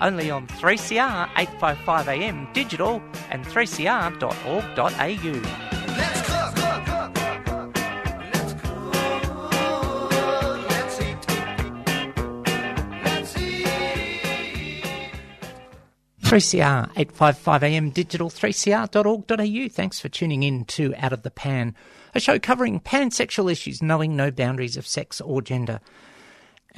only on 3CR 855am digital and 3cr.org.au. Let's cook, cook, cook, cook, cook. Let's cook. Let's eat. Let's eat. 3CR 855am digital 3cr.org.au. Thanks for tuning in to Out of the Pan, a show covering pansexual issues, knowing no boundaries of sex or gender.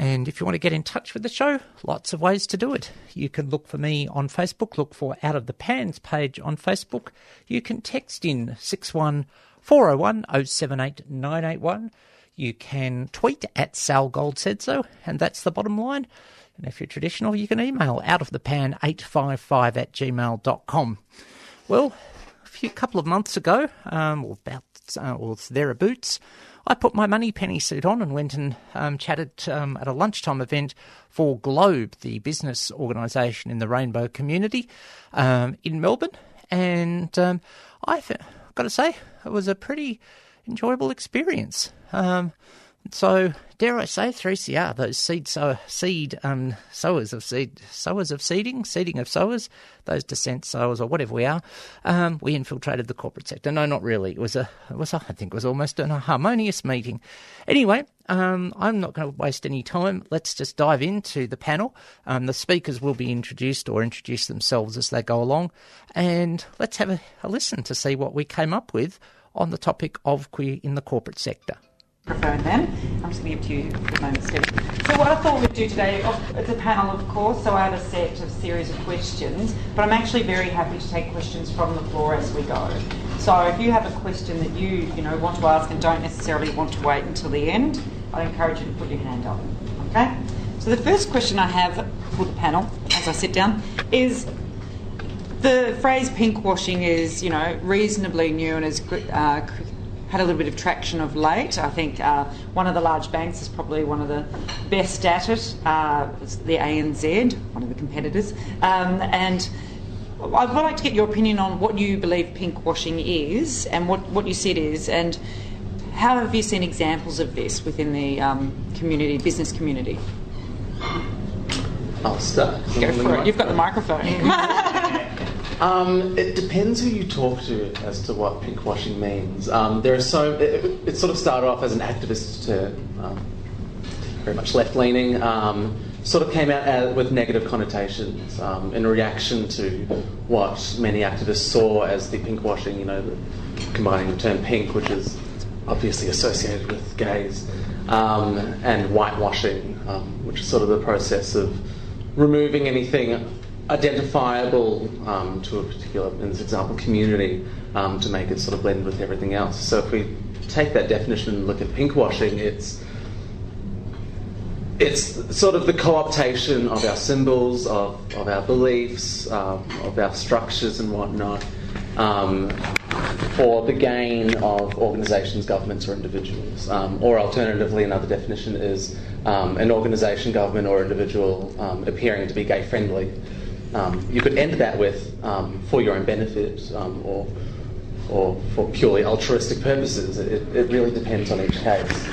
And if you want to get in touch with the show, lots of ways to do it. You can look for me on Facebook, look for Out of the Pans page on Facebook. You can text in 61 401 078 981. You can tweet at Sal Gold said so, and that's the bottom line. And if you're traditional, you can email out of the pan 855 at gmail.com. Well, a few couple of months ago, um, or about uh, or thereabouts, I put my money penny suit on and went and um, chatted um, at a lunchtime event for Globe, the business organisation in the rainbow community um, in Melbourne. And um, I've got to say, it was a pretty enjoyable experience. Um, so, dare I say, 3CR, those seed sow, seed um, sowers of seed, sowers of seeding, seeding of sowers, those descent sowers or whatever we are, um, we infiltrated the corporate sector. No, not really. It was a, it was I think it was almost a harmonious meeting. Anyway, um, I'm not going to waste any time. Let's just dive into the panel. Um, the speakers will be introduced or introduce themselves as they go along, and let's have a, a listen to see what we came up with on the topic of queer in the corporate sector. Microphone then. I'm just going to give it to you for a moment, Steve. So what I thought we'd do today, it's a panel of course, so I have a set of series of questions, but I'm actually very happy to take questions from the floor as we go. So if you have a question that you, you know, want to ask and don't necessarily want to wait until the end, I encourage you to put your hand up. Okay? So the first question I have for the panel, as I sit down, is the phrase pink washing is, you know, reasonably new and is uh, had a little bit of traction of late. I think uh, one of the large banks is probably one of the best at it, uh, the ANZ, one of the competitors. Um, and I'd like to get your opinion on what you believe pink washing is and what, what you see it is, and how have you seen examples of this within the um, community, business community? I'll start. Go for it. You've got the microphone. Um, it depends who you talk to as to what pinkwashing means. Um, there are so it, it sort of started off as an activist to um, very much left leaning. Um, sort of came out as, with negative connotations um, in reaction to what many activists saw as the pinkwashing. You know, the, combining the term pink, which is obviously associated with gays, um, and whitewashing, which is sort of the process of removing anything identifiable um, to a particular, in this example, community um, to make it sort of blend with everything else. So if we take that definition and look at pinkwashing, it's it's sort of the co-optation of our symbols, of, of our beliefs, um, of our structures and whatnot, um, for the gain of organisations, governments, or individuals. Um, or alternatively, another definition is um, an organisation, government, or individual appearing to be gay friendly. Um, you could end that with um, for your own benefit um, or, or for purely altruistic purposes. It, it really depends on each case.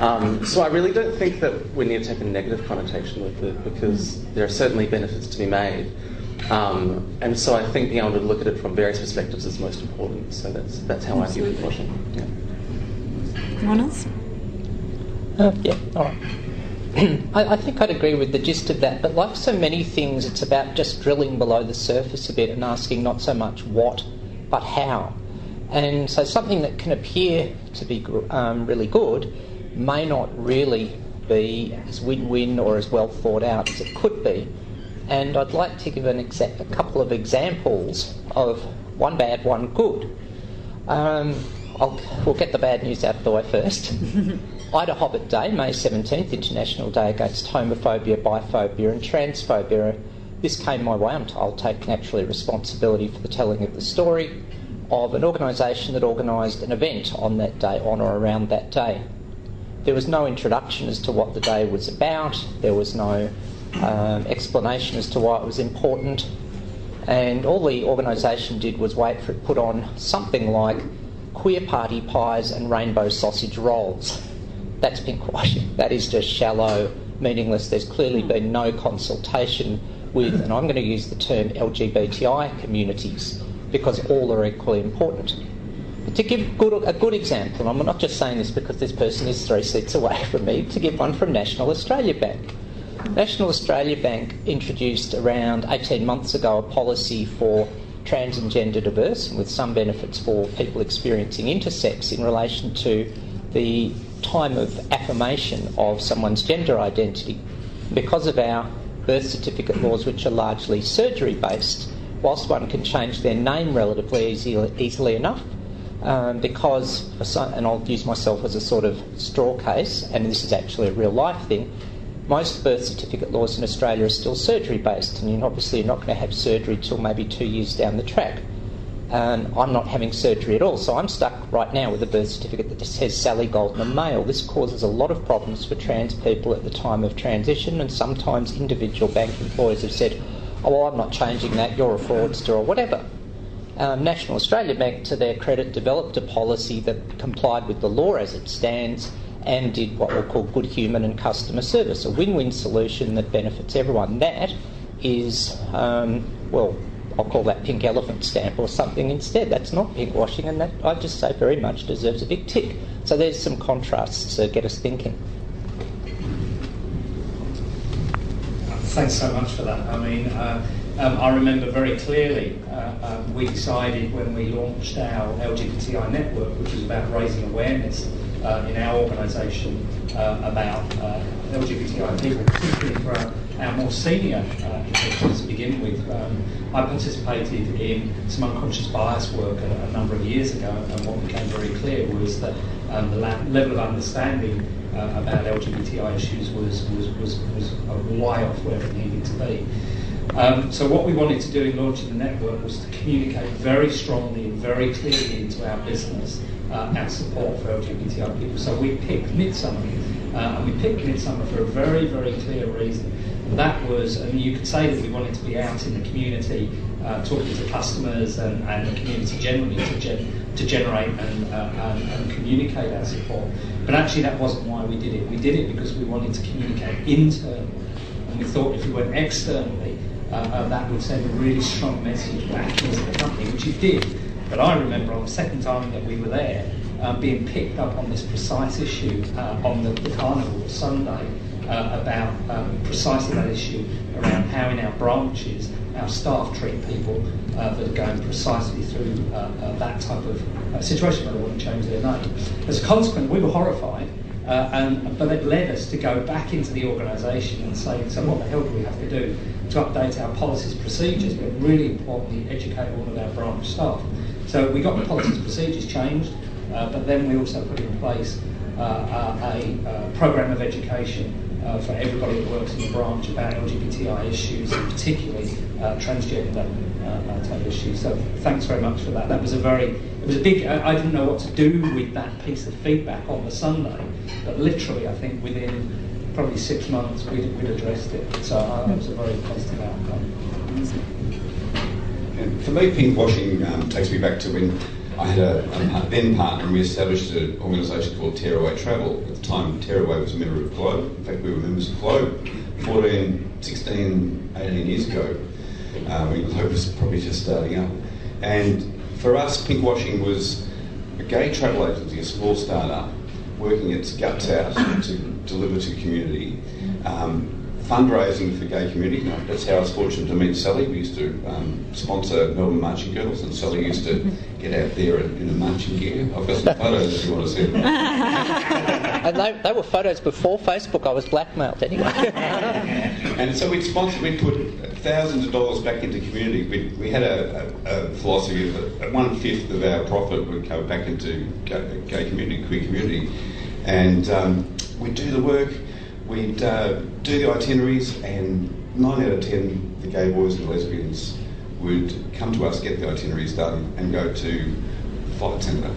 Um, so I really don't think that we need to take a negative connotation with it because there are certainly benefits to be made. Um, and so I think being able to look at it from various perspectives is most important. So that's, that's how Absolutely. I view washing. Yeah. Anyone else? Uh, yeah, all right. I, I think I'd agree with the gist of that, but like so many things, it's about just drilling below the surface a bit and asking not so much what, but how. And so something that can appear to be um, really good may not really be as win-win or as well thought out as it could be. And I'd like to give an exa- a couple of examples of one bad, one good. Um, I'll, we'll get the bad news out of the way first. IDAHOBIT Day, May 17th, International Day Against Homophobia, Biphobia and Transphobia, this came my way. I'm- I'll take naturally responsibility for the telling of the story of an organisation that organised an event on that day, on or around that day. There was no introduction as to what the day was about. There was no um, explanation as to why it was important. And all the organisation did was wait for it put on something like queer party pies and rainbow sausage rolls. That's pinkwashing. That is just shallow, meaningless. There's clearly hmm. been no consultation with, and I'm going to use the term LGBTI communities because all are equally important. But to give good, a good example, and I'm not just saying this because this person is three seats away from me, to give one from National Australia Bank. National Australia Bank introduced around 18 months ago a policy for trans and gender diverse, with some benefits for people experiencing intersex in relation to the time of affirmation of someone's gender identity. Because of our birth certificate laws, which are largely surgery based, whilst one can change their name relatively easy, easily enough, um, because, and I'll use myself as a sort of straw case, and this is actually a real life thing, most birth certificate laws in Australia are still surgery based, and you're obviously not going to have surgery till maybe two years down the track. Um, I'm not having surgery at all, so I'm stuck right now with a birth certificate that just says Sally Goldman male. This causes a lot of problems for trans people at the time of transition, and sometimes individual bank employers have said, Oh, well, I'm not changing that, you're a fraudster, or whatever. Um, National Australia Bank, to their credit, developed a policy that complied with the law as it stands and did what we'll call good human and customer service, a win win solution that benefits everyone. That is, um, well, I'll call that pink elephant stamp or something instead. That's not pink washing, and that I just say very much deserves a big tick. So there's some contrasts to get us thinking. Thanks so much for that. I mean, uh, um, I remember very clearly uh, um, we decided when we launched our LGBTI network, which was about raising awareness uh, in our organisation uh, about uh, LGBTI people, particularly for our, our more senior uh, individuals to begin with. Um, I participated in some unconscious bias work a, a, number of years ago, and what became very clear was that um, the la- level of understanding uh, about LGBTI issues was, was, was, was way off where it needed to be. Um, so what we wanted to do in launching the network was to communicate very strongly and very clearly into our business uh, our support for LGBTI people. So we picked Midsummer, uh, and we picked Midsummer for a very, very clear reason. That was, and you could say that we wanted to be out in the community, uh, talking to customers and, and the community generally to, gen- to generate and, uh, and, and communicate our support. But actually, that wasn't why we did it. We did it because we wanted to communicate internally, and we thought if we went externally, uh, uh, that would send a really strong message back into the company, which it did. But I remember on the second time that we were there, uh, being picked up on this precise issue uh, on the, the Carnival Sunday uh, about um, precisely that issue around how in our branches our staff treat people uh, that are going precisely through that type of situation, but I wouldn't change their name. As a consequence, we were horrified. Uh, and, but it led us to go back into the organisation and say, so what the hell do we have to do to update our policies, procedures, but really importantly, educate all of our branch staff. So we got the policies, procedures changed, uh, but then we also put in place uh, a, a program of education uh, for everybody that works in the branch about LGBTI issues, and particularly uh, transgender uh, type issues. So thanks very much for that. That was a very, it was a big. I, I, didn't know what to do with that piece of feedback on the Sunday, but literally, I think within probably six months we'd, we'd addressed it. So uh, it was a very positive outcome. For me, pink washing um, takes me back to when I had a, a then partner and we established an organisation called Tearaway Travel. At the time, Tearaway was a member of Globe. In fact, we were members of Globe 14, 16, 18 years ago. When Globe was probably just starting up. And for us, pink washing was a gay travel agency, a small startup, working its guts out to deliver to community. Um, fundraising for gay community. That's how I was fortunate to meet Sally. We used to um, sponsor Melbourne Marching Girls, and Sally used to get out there in, in a marching gear. I've got some photos if you want to see them. and they, they, were photos before Facebook. I was blackmailed anyway. and so we'd sponsor, we'd put thousands of dollars back into community. We, we had a, a, a philosophy that one fifth of our profit would go back into gay, gay community, queer community, and um, we'd do the work we'd uh, do the itineraries and nine out of ten, the gay boys and lesbians would come to us, get the itineraries done, and go to flight centre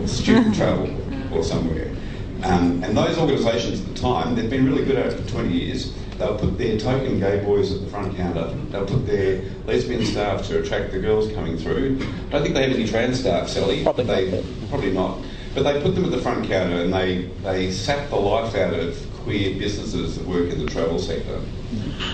or student travel or somewhere. Um, and those organisations at the time, they've been really good at it for 20 years. They'll put their token gay boys at the front counter. They'll put their lesbian staff to attract the girls coming through. I don't think they have any trans staff, Sally. Probably they, not. Probably not. But they put them at the front counter and they, they sap the life out of queer businesses that work in the travel sector.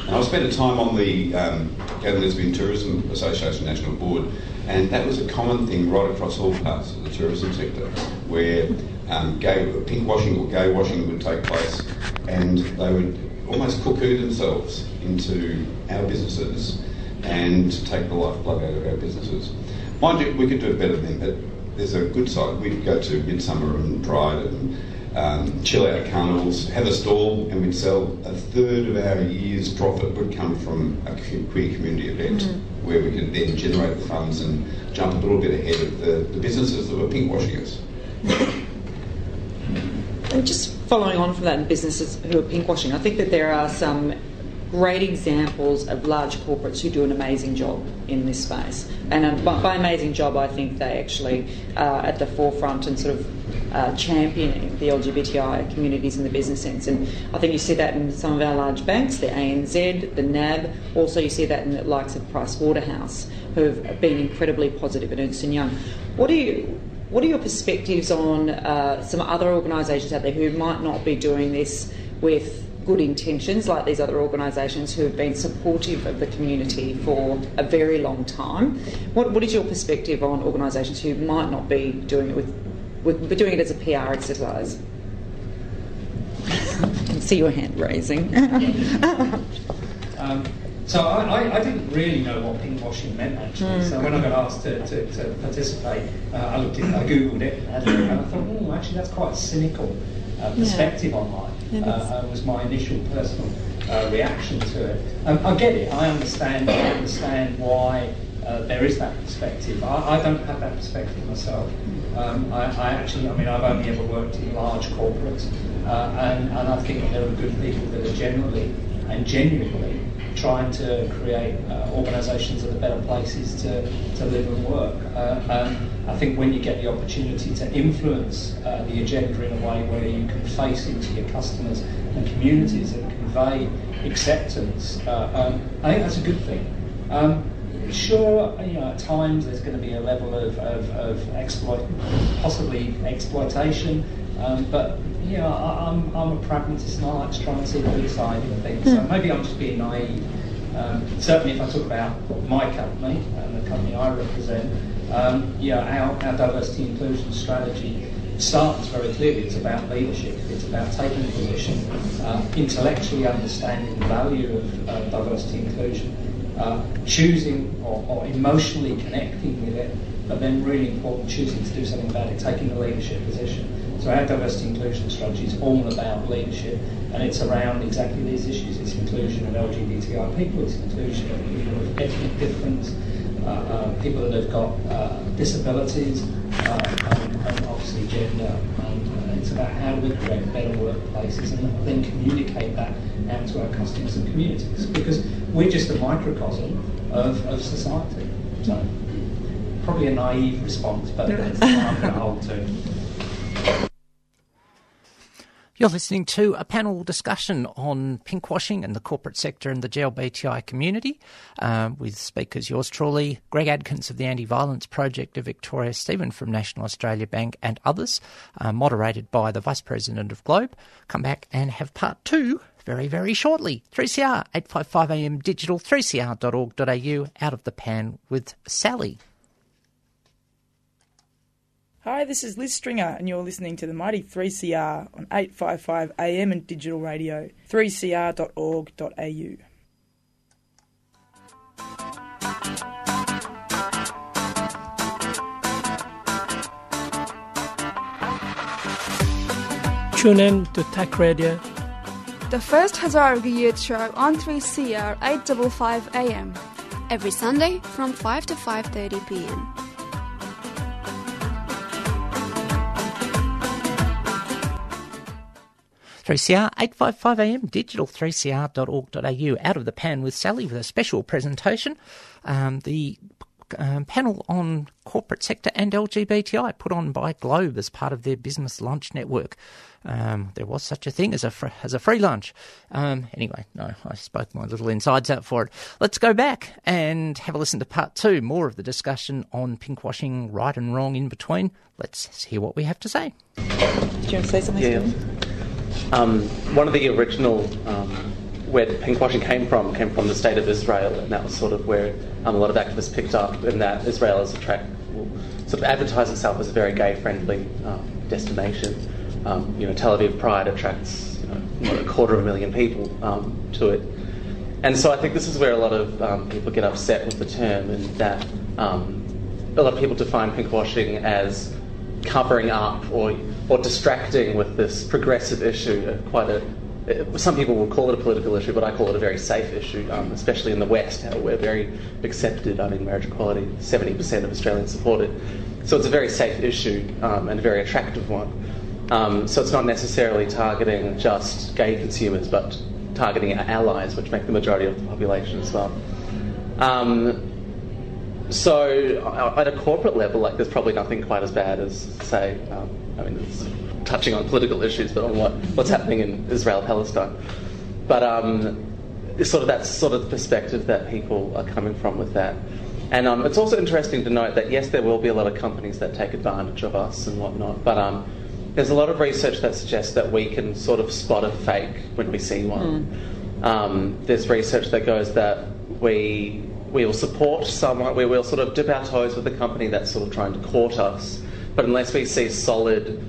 And I spent a time on the um, Gay Lesbian Tourism Association National Board, and that was a common thing right across all parts of the tourism sector, where um, gay pink washing or gay washing would take place, and they would almost cuckoo themselves into our businesses and take the lifeblood out of our businesses. Mind you, we could do it better than that. There's a good side. We'd go to Midsummer and Pride and um, chill out carnivals, have a stall, and we'd sell a third of our year's profit would come from a queer community event where we could then generate the funds and jump a little bit ahead of the, the businesses that were pinkwashing us. And just following on from that in businesses who are pinkwashing, I think that there are some great examples of large corporates who do an amazing job in this space. And um, by, amazing job, I think they actually are at the forefront and sort of uh, championing the LGBTI communities in the business sense. And I think you see that in some of our large banks, the ANZ, the NAB. Also, you see that in the likes of Price Waterhouse, who have been incredibly positive, at Ernst Young. What do you what are your perspectives on uh, some other organisations out there who might not be doing this with good intentions, like these other organisations who have been supportive of the community for a very long time? What, what is your perspective on organisations who might not be doing it with, with but doing it as a PR exercise? I can see your hand raising. Um, so I, I, didn't really know what pink washing meant actually. So when I got asked to, to, to participate, uh, I looked at, I googled it, and I thought, oh, actually that's quite cynical uh, perspective on life. Yeah, uh, uh, was my initial personal uh, reaction to it. Um, I get it. I understand. I understand why uh, there is that perspective. I, I don't have that perspective myself. Um, I, I actually, I mean, I've only ever worked in large corporates, uh, and, and I think there are good people that are generally and genuinely trying to create uh, organisations that are better places to, to live and work. Uh, um, I think when you get the opportunity to influence uh, the agenda in a way where you can face into your customers and communities and convey acceptance, uh, um, I think that's a good thing. Um, sure, you know, at times there's going to be a level of, of, of exploit, possibly exploitation, um, but you know, I, I'm, I'm a pragmatist and I like to try and see the good side of things. So maybe I'm just being naive. Um, certainly, if I talk about my company and the company I represent, um, yeah, our, our diversity inclusion strategy starts very clearly. It's about leadership. It's about taking a position, uh, intellectually understanding the value of uh, diversity inclusion, uh, choosing or, or emotionally connecting with it, but then really important, choosing to do something about it, taking a leadership position. So our diversity inclusion strategy is all about leadership, and it's around exactly these issues. It's inclusion of LGBTI people, it's inclusion of people of ethnic difference, people that have got uh, disabilities, uh, and, and obviously gender. And uh, it's about how do we create better workplaces and then communicate that out to our customers and communities. Because we're just a microcosm of, of society. So probably a naive response, but that's what I'm going to hold to. You're listening to a panel discussion on pinkwashing and the corporate sector and the GLBTI community um, with speakers yours truly, Greg Adkins of the Anti Violence Project of Victoria, Stephen from National Australia Bank, and others, uh, moderated by the Vice President of Globe. Come back and have part two very, very shortly. 3CR, 855am digital, 3cr.org.au, out of the pan with Sally. Hi, this is Liz Stringer, and you're listening to the mighty 3CR on 855 AM and digital radio, 3cr.org.au. Tune in to Tech Radio. The first Hazara Youth Show on 3CR 855 AM. Every Sunday from 5 to 5:30 p.m. 3CR 855 AM, digital 3cr.org.au. Out of the pan with Sally with a special presentation. Um, the um, panel on corporate sector and LGBTI put on by Globe as part of their business lunch network. Um, there was such a thing as a fr- as a free lunch. Um, anyway, no, I spoke my little insides out for it. Let's go back and have a listen to part two, more of the discussion on pinkwashing, right and wrong in between. Let's hear what we have to say. Do you want to say something? Yeah. Um, one of the original um, where pinkwashing came from came from the state of Israel, and that was sort of where um, a lot of activists picked up, in that Israel is attract will sort of advertise itself as a very gay-friendly um, destination. Um, you know, Tel Aviv Pride attracts you know, a quarter of a million people um, to it, and so I think this is where a lot of people get upset with the term, and that a lot of people define pinkwashing as covering up or or distracting with this progressive issue, uh, quite a uh, some people will call it a political issue, but I call it a very safe issue, um, especially in the West, how we're very accepted. I mean, marriage equality, 70% of Australians support it. So it's a very safe issue um, and a very attractive one. Um, so it's not necessarily targeting just gay consumers, but targeting our allies, which make the majority of the population as well. So uh, at a corporate level, like there's probably nothing quite as bad as, say, um, I mean, it's touching on political issues, but on what, what's happening in Israel Palestine. But um, it's sort of that sort of perspective that people are coming from with that. And um, it's also interesting to note that yes, there will be a lot of companies that take advantage of us and whatnot, but um, there's a lot of research that suggests that we can sort of spot a fake when we see one. Um, there's research that goes that we we will support someone, we will sort of dip our toes with a company that's sort of trying to court us, but unless we see solid,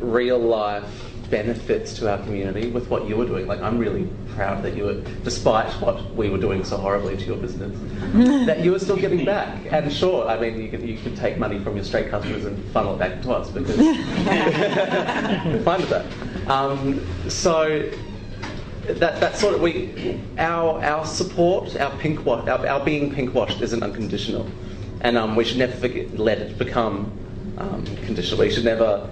real life benefits to our community with what you were doing, like I'm really proud that you were, despite what we were doing so horribly to your business, that you were still giving back. And sure, I mean, you could, you could take money from your straight customers and funnel it back to us because we're fine with that. Um, so that that sort of we our our support, our pink wash, our, our being pink washed isn't unconditional, and um, we should never forget, let it become um, conditional. We should never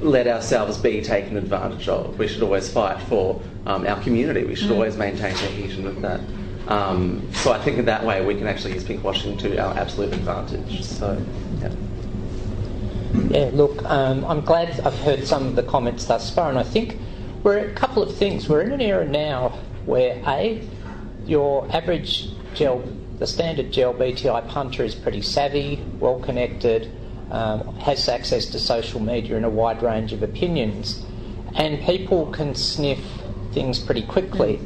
let ourselves be taken advantage of. We should always fight for um, our community. We should always maintain cohesion with that. Um, so I think in that way we can actually use pink washing to our absolute advantage. So yeah. Yeah, look, um, I'm glad I've heard some of the comments thus far, and I think we're a couple of things. We're in an era now where A, your average gel, the standard gel BTI punter is pretty savvy, well connected, um, has access to social media and a wide range of opinions, and people can sniff things pretty quickly.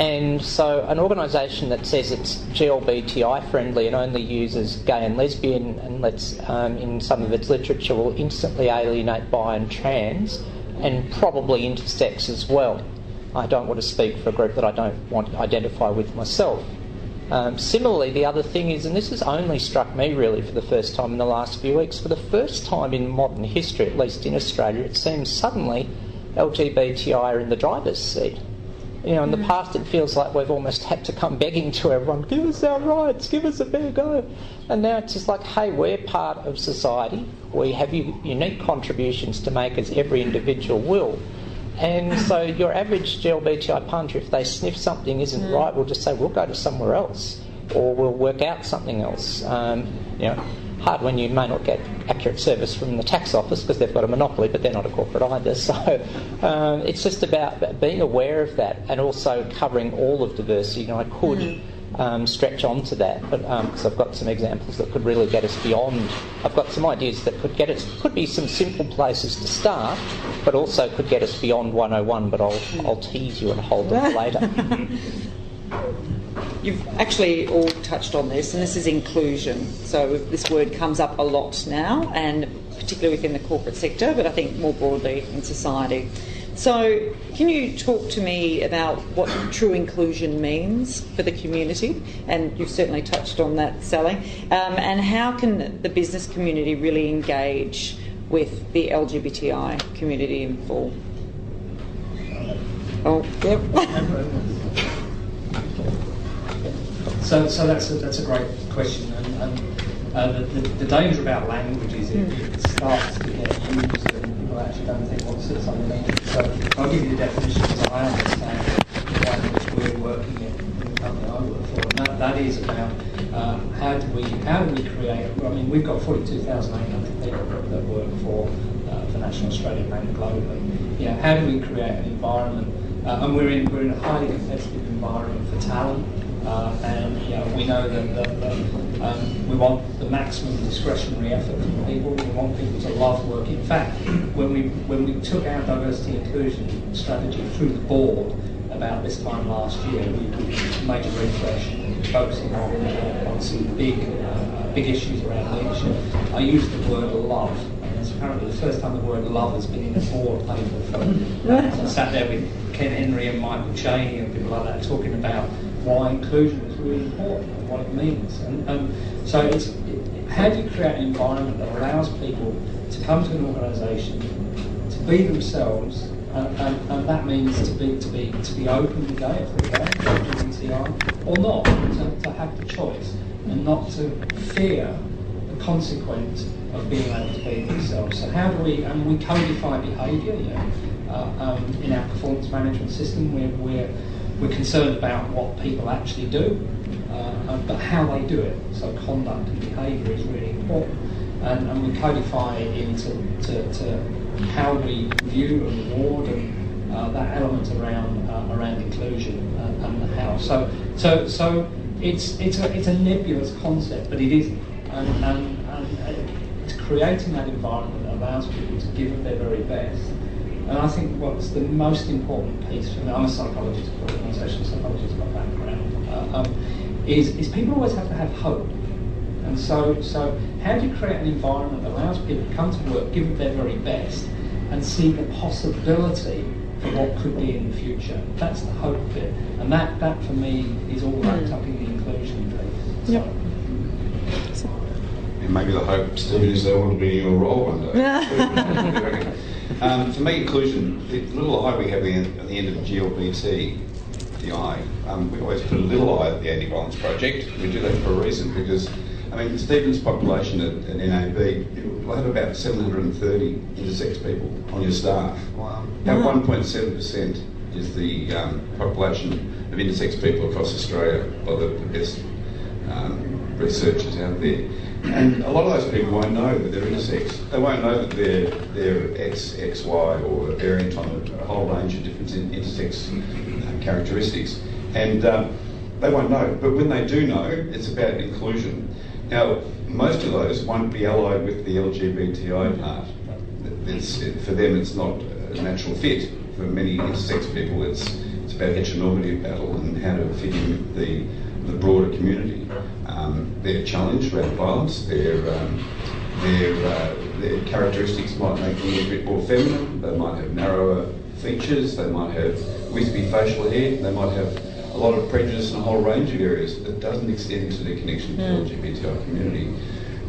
And so, an organisation that says it's GLBTI friendly and only uses gay and lesbian, and lets um, in some of its literature, will instantly alienate bi and trans, and probably intersex as well. I don't want to speak for a group that I don't want to identify with myself. Um, similarly, the other thing is, and this has only struck me really for the first time in the last few weeks, for the first time in modern history, at least in Australia, it seems suddenly LGBTI are in the driver's seat. You know, in the mm. past, it feels like we've almost had to come begging to everyone, give us our rights, give us a fair go. And now it's just like, hey, we're part of society. We have unique contributions to make as every individual will. And mm. so your average GLBTI punter, if they sniff something isn't mm. right, will just say, we'll go to somewhere else. Or we'll work out something else. Um, you know, hard when you may not get accurate service from the tax office because they've got a monopoly, but they're not a corporate either. So um, it's just about being aware of that and also covering all of diversity. You know, I could um, stretch onto that, but because I've got some examples that could really get us beyond. I've got some ideas that could get us. Could be some simple places to start, but also could get us beyond 101. But I'll I'll tease you and hold them later. You've actually all touched on this, and this is inclusion. So this word comes up a lot now, and particularly within the corporate sector, but I think more broadly in society. So, can you talk to me about what true inclusion means for the community? And you've certainly touched on that, Sally. Um, and how can the business community really engage with the LGBTI community in full? Oh, yep. So, so that's a, that's a great question, and, and uh, the, the, the danger about language is it, it starts to get used and people actually don't think what sits underneath. So I'll give you the definition as I understand it, the one which we're working in, in the company I work for. And that, that is about uh, how do we how do we create? I mean, we've got 42,800 people that, work for uh, for National Australia Bank globally. Know, how do we create an environment? Uh, and we're in we're in a highly competitive environment for talent. Uh, and you know, we know that, that, that um, we want the maximum discretionary effort from people. We want people to love work. In fact, when we when we took our diversity inclusion strategy through the board about this time last year, we, we made a refresh focusing on, uh, on some big uh, big issues around leadership. I used the word love. And it's apparently the first time the word love has been in a board paper. I sat there with Ken Henry and Michael Chaney and people like that talking about why inclusion is really important and what it means. And um, so it's it, how do you create an environment that allows people to come to an organisation, to be themselves, uh, and, and, that means to be to be to be openly gay if they're LGBTI, or not, to, to have the choice and not to fear the consequence of being able to be themselves. So how do we and we codify behaviour, you know, uh, um, in our performance management system where we're we're concerned about what people actually do, uh, but how they do it. So conduct and behaviour is really important, and, and we codify it into to, to how we view and reward and uh, that element around uh, around inclusion and, and how. So so so it's it's a it's a nebulous concept, but it isn't, and, and, and it's creating that environment that allows people to give their very best and I think what's the most important piece for me, I'm a psychologist, organisational psychologist by background, uh, um, is, is people always have to have hope. And so, so how do you create an environment that allows people to come to work, give it their very best, and see the possibility for what could be in the future? That's the hope bit. And that, that for me is all wrapped up in the inclusion piece. So. Yep. And maybe the hope, Stephen, is they want to be in your role one day. Um, for me, inclusion, the little I we have at the end of GLBT, the I, um, we always put a little I at the anti-violence project. We do that for a reason because, I mean, Stephen's population at, at NAB will have about 730 intersex people on your staff. Wow. Now, 1.7% is the um, population of intersex people across Australia by the, the best um, researchers out there. And a lot of those people won't know that they're intersex. They won't know that they're, they're X, XY or a variant on a, whole range of different intersex uh, characteristics. And um, they won't know. But when they do know, it's about inclusion. Now, most of those won't be allied with the LGBTI part. It's, for them, it's not a natural fit. For many intersex people, it's, it's about heteronormative battle and how to fit in the, the broader community. Um, their challenge around violence, their, um, their, uh, their characteristics might make them a bit more feminine, they might have narrower features, they might have wispy facial hair, they might have a lot of prejudice in a whole range of areas that doesn't extend into their connection to the LGBTI community.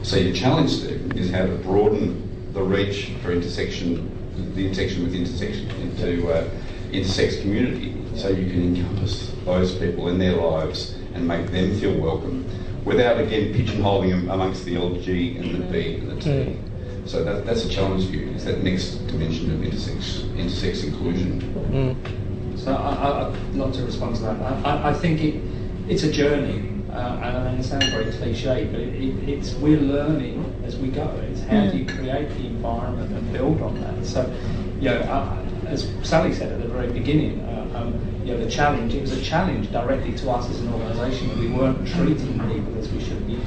So your challenge, Steve, is how to broaden the reach for intersection, the intersection with intersection into uh, intersex community, so you can encompass those people in their lives and make them feel welcome without again pigeonholing them amongst the LG and the B and the T. Mm. So that, that's a challenge for you, is that next dimension of intersex, intersex inclusion. Mm. So I, I, not to respond to that, I, I think it, it's a journey, uh, and I mean, it sounds very cliche, but it, it, it's we're learning as we go. It's how do you create the environment and build on that. So, you know, uh, as Sally said at the very beginning, uh, um, you know, the challenge, it was a challenge directly to us as an organisation that we weren't treating people as we should be.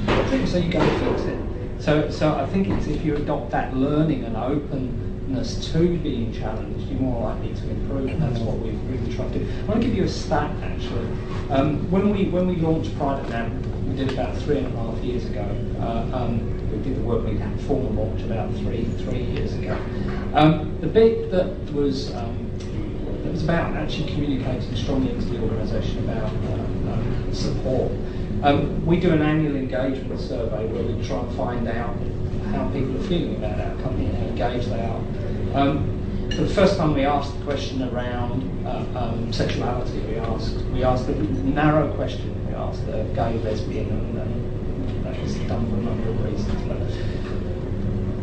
So you go fix it. So, so I think it's if you adopt that learning and openness to being challenged, you're more likely to improve, and that's what we've really tried to do. I want to give you a stat actually. Um, when we when we launched Pride NAB, we did about three and a half years ago. Uh, um, we did the work we had formal launch about three three years ago. Um, the bit that was um, it was about actually communicating strongly into the organisation about uh, um, support. Um, we do an annual engagement survey where we try and find out how people are feeling about our company and how engaged they are. Um, for the first time, we asked the question around uh, um, sexuality. We asked we asked a narrow question. We asked the gay, lesbian, and, and that was done for a number of reasons. But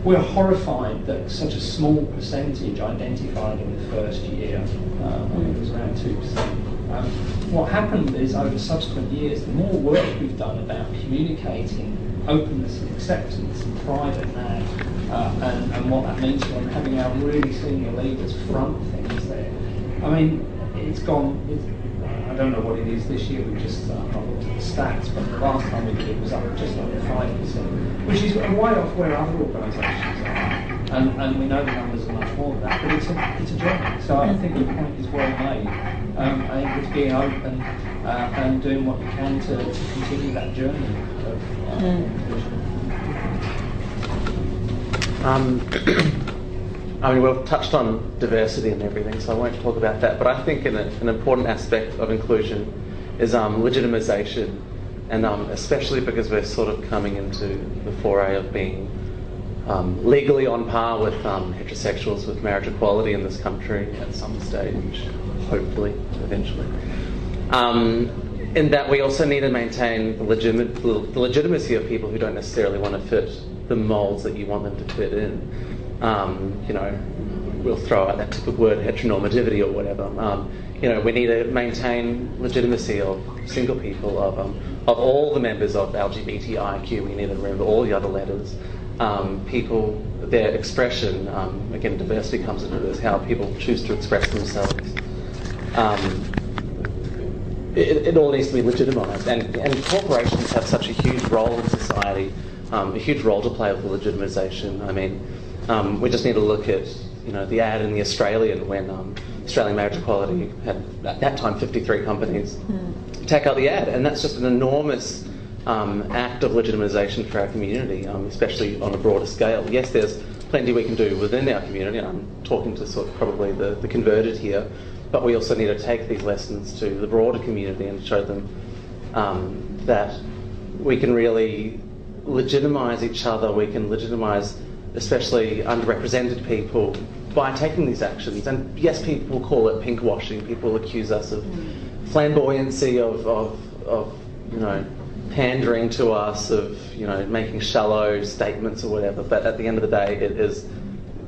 we're horrified that such a small percentage identified in the first year. Um, it was around 2%. Um, what happened is over subsequent years, the more work we've done about communicating openness and acceptance and in that, uh, and, and what that means for having our really senior leaders front things there. I mean, it's gone. It's, I don't know what it is this year. We just uh, not looked at the stats, but the last time we did it was up just under five percent, which is way off where other organisations are. And, and we know the numbers are much more than that, but it's a, it's a journey. So I think your point is well made. Um, I think it's being open uh, and doing what you can to, to continue that journey of uh, inclusion. Um, I mean, we've touched on diversity and everything, so I won't talk about that. But I think an, an important aspect of inclusion is um, legitimisation, and um, especially because we're sort of coming into the foray of being um, legally on par with um, heterosexuals with marriage equality in this country at some stage, hopefully, eventually. Um, in that we also need to maintain the, the legitimacy of people who don't necessarily want to fit the molds that you want them to fit in. Um, you know, we'll throw out that word heteronormativity or whatever. You know, we need to maintain legitimacy of single people, of, um, of all the members of LGBTIQ. We need to remember all the other letters. Um, people, their expression, um, again, diversity comes into this, how people choose to express themselves. Um, it, it, all needs to be legitimised, and, and corporations have such a huge role in society, um, a huge role to play with legitimisation. I mean, um, we just need to look at you know the ad in the Australian when Australian marriage equality had at that time 53 companies mm. take out the ad, and that's just an enormous um, act of legitimisation for our community, um, especially on a broader scale. Yes, there's plenty we can do within our community. I'm talking to sort of probably the, the converted here, but we also need to take these lessons to the broader community and show them um, that we can really legitimise each other, we can legitimise especially underrepresented people by taking these actions. And yes, people call it pink washing, people accuse us of flamboyancy, of, of, of you know, pandering to us, of you know, making shallow statements or whatever. But at the end of the day, it is